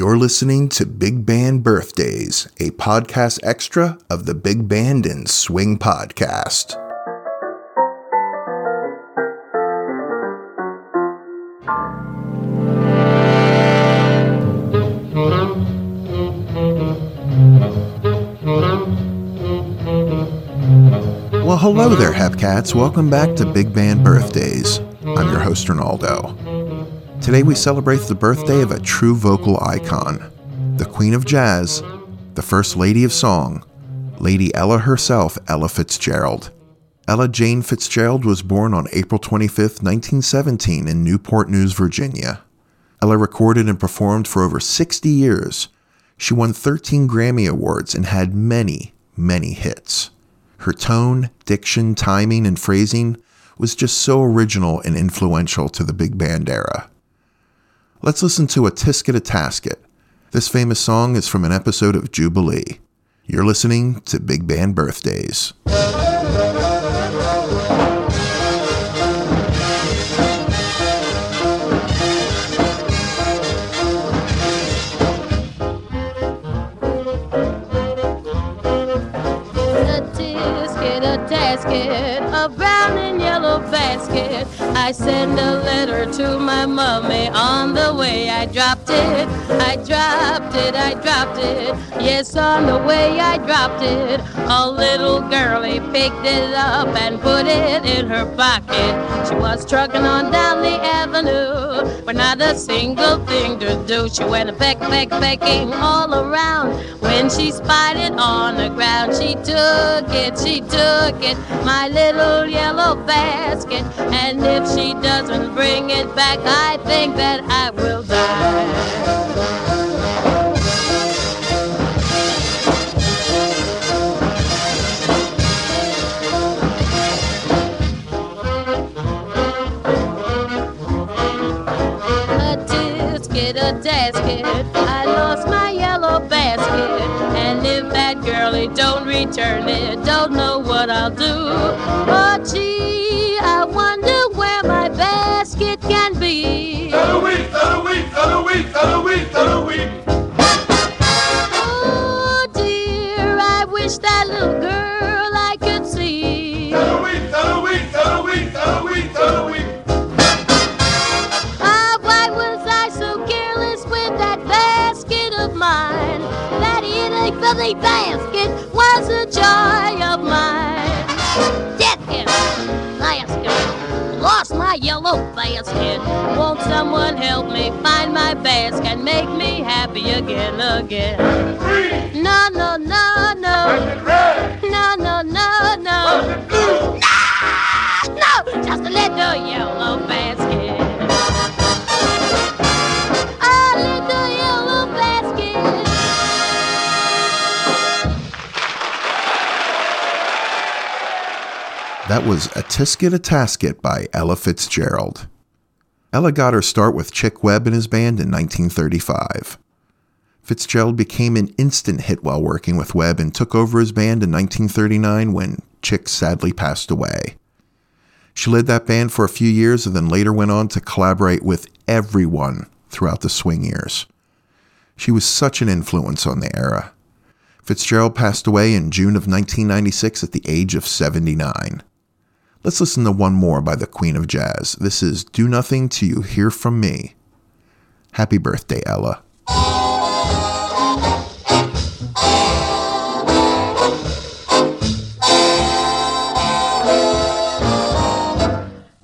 You're listening to Big Band Birthdays, a podcast extra of the Big Band and Swing podcast. Well, hello there, Hepcats. Welcome back to Big Band Birthdays. I'm your host, Ronaldo. Today we celebrate the birthday of a true vocal icon, the Queen of Jazz, the First Lady of Song, Lady Ella herself, Ella Fitzgerald. Ella Jane Fitzgerald was born on April 25, 1917, in Newport News, Virginia. Ella recorded and performed for over 60 years. She won 13 Grammy Awards and had many, many hits. Her tone, diction, timing, and phrasing was just so original and influential to the big band era. Let's listen to a Tisket a Tasket. This famous song is from an episode of Jubilee. You're listening to Big Band Birthdays. I send a letter to my mommy. On the way I dropped it, I dropped it, I dropped it. Yes, on the way I dropped it. A little girlie picked it up and put her pocket. She was trucking on down the avenue, but not a single thing to do. She went a peck, peck, pecking all around. When she spied it on the ground, she took it, she took it, my little yellow basket. And if she doesn't bring it back, I think that I will die. Tasket, I lost my yellow basket. And if that girlie don't return it, don't know what I'll do. Oh, gee, I wonder where my basket can be. Eloise, Eloise, Eloise, Eloise, Eloise. My yellow basket. Won't someone help me find my basket and make me happy again, again? Green, No, no, no, no, red, no, no, no, no. blue. No, just a little yellow basket. That was A Tisket a Tasket by Ella Fitzgerald. Ella got her start with Chick Webb and his band in 1935. Fitzgerald became an instant hit while working with Webb and took over his band in 1939 when Chick sadly passed away. She led that band for a few years and then later went on to collaborate with everyone throughout the swing years. She was such an influence on the era. Fitzgerald passed away in June of 1996 at the age of 79. Let's listen to one more by the Queen of Jazz. This is Do Nothing Till You Hear From Me. Happy birthday, Ella.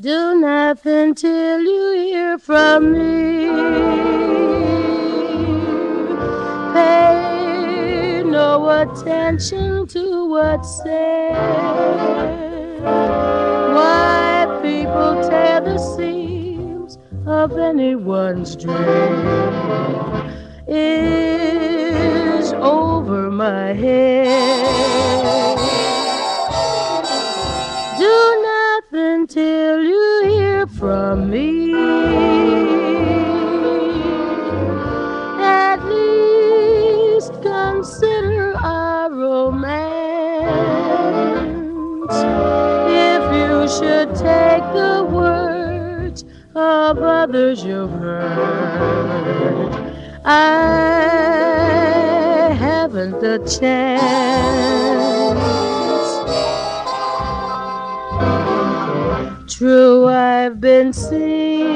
Do nothing till you hear from me. Pay no attention to what's said. Why people tear the seams of anyone's dream is over my head. Do nothing till you hear from me. Take the words of others you've heard, I haven't the chance. True, I've been seen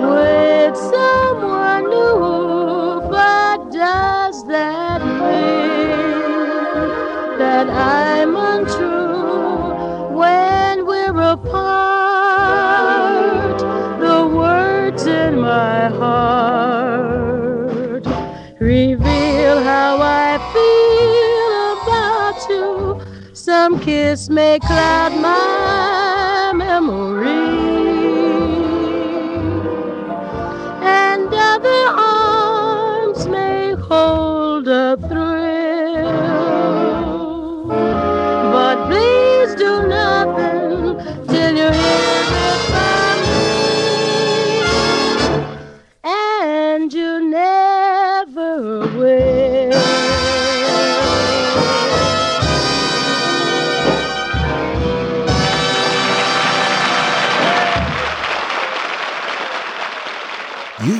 with someone new, but does that mean that I'm untrue kiss may cloud my memory, and other arms may hold a thrill.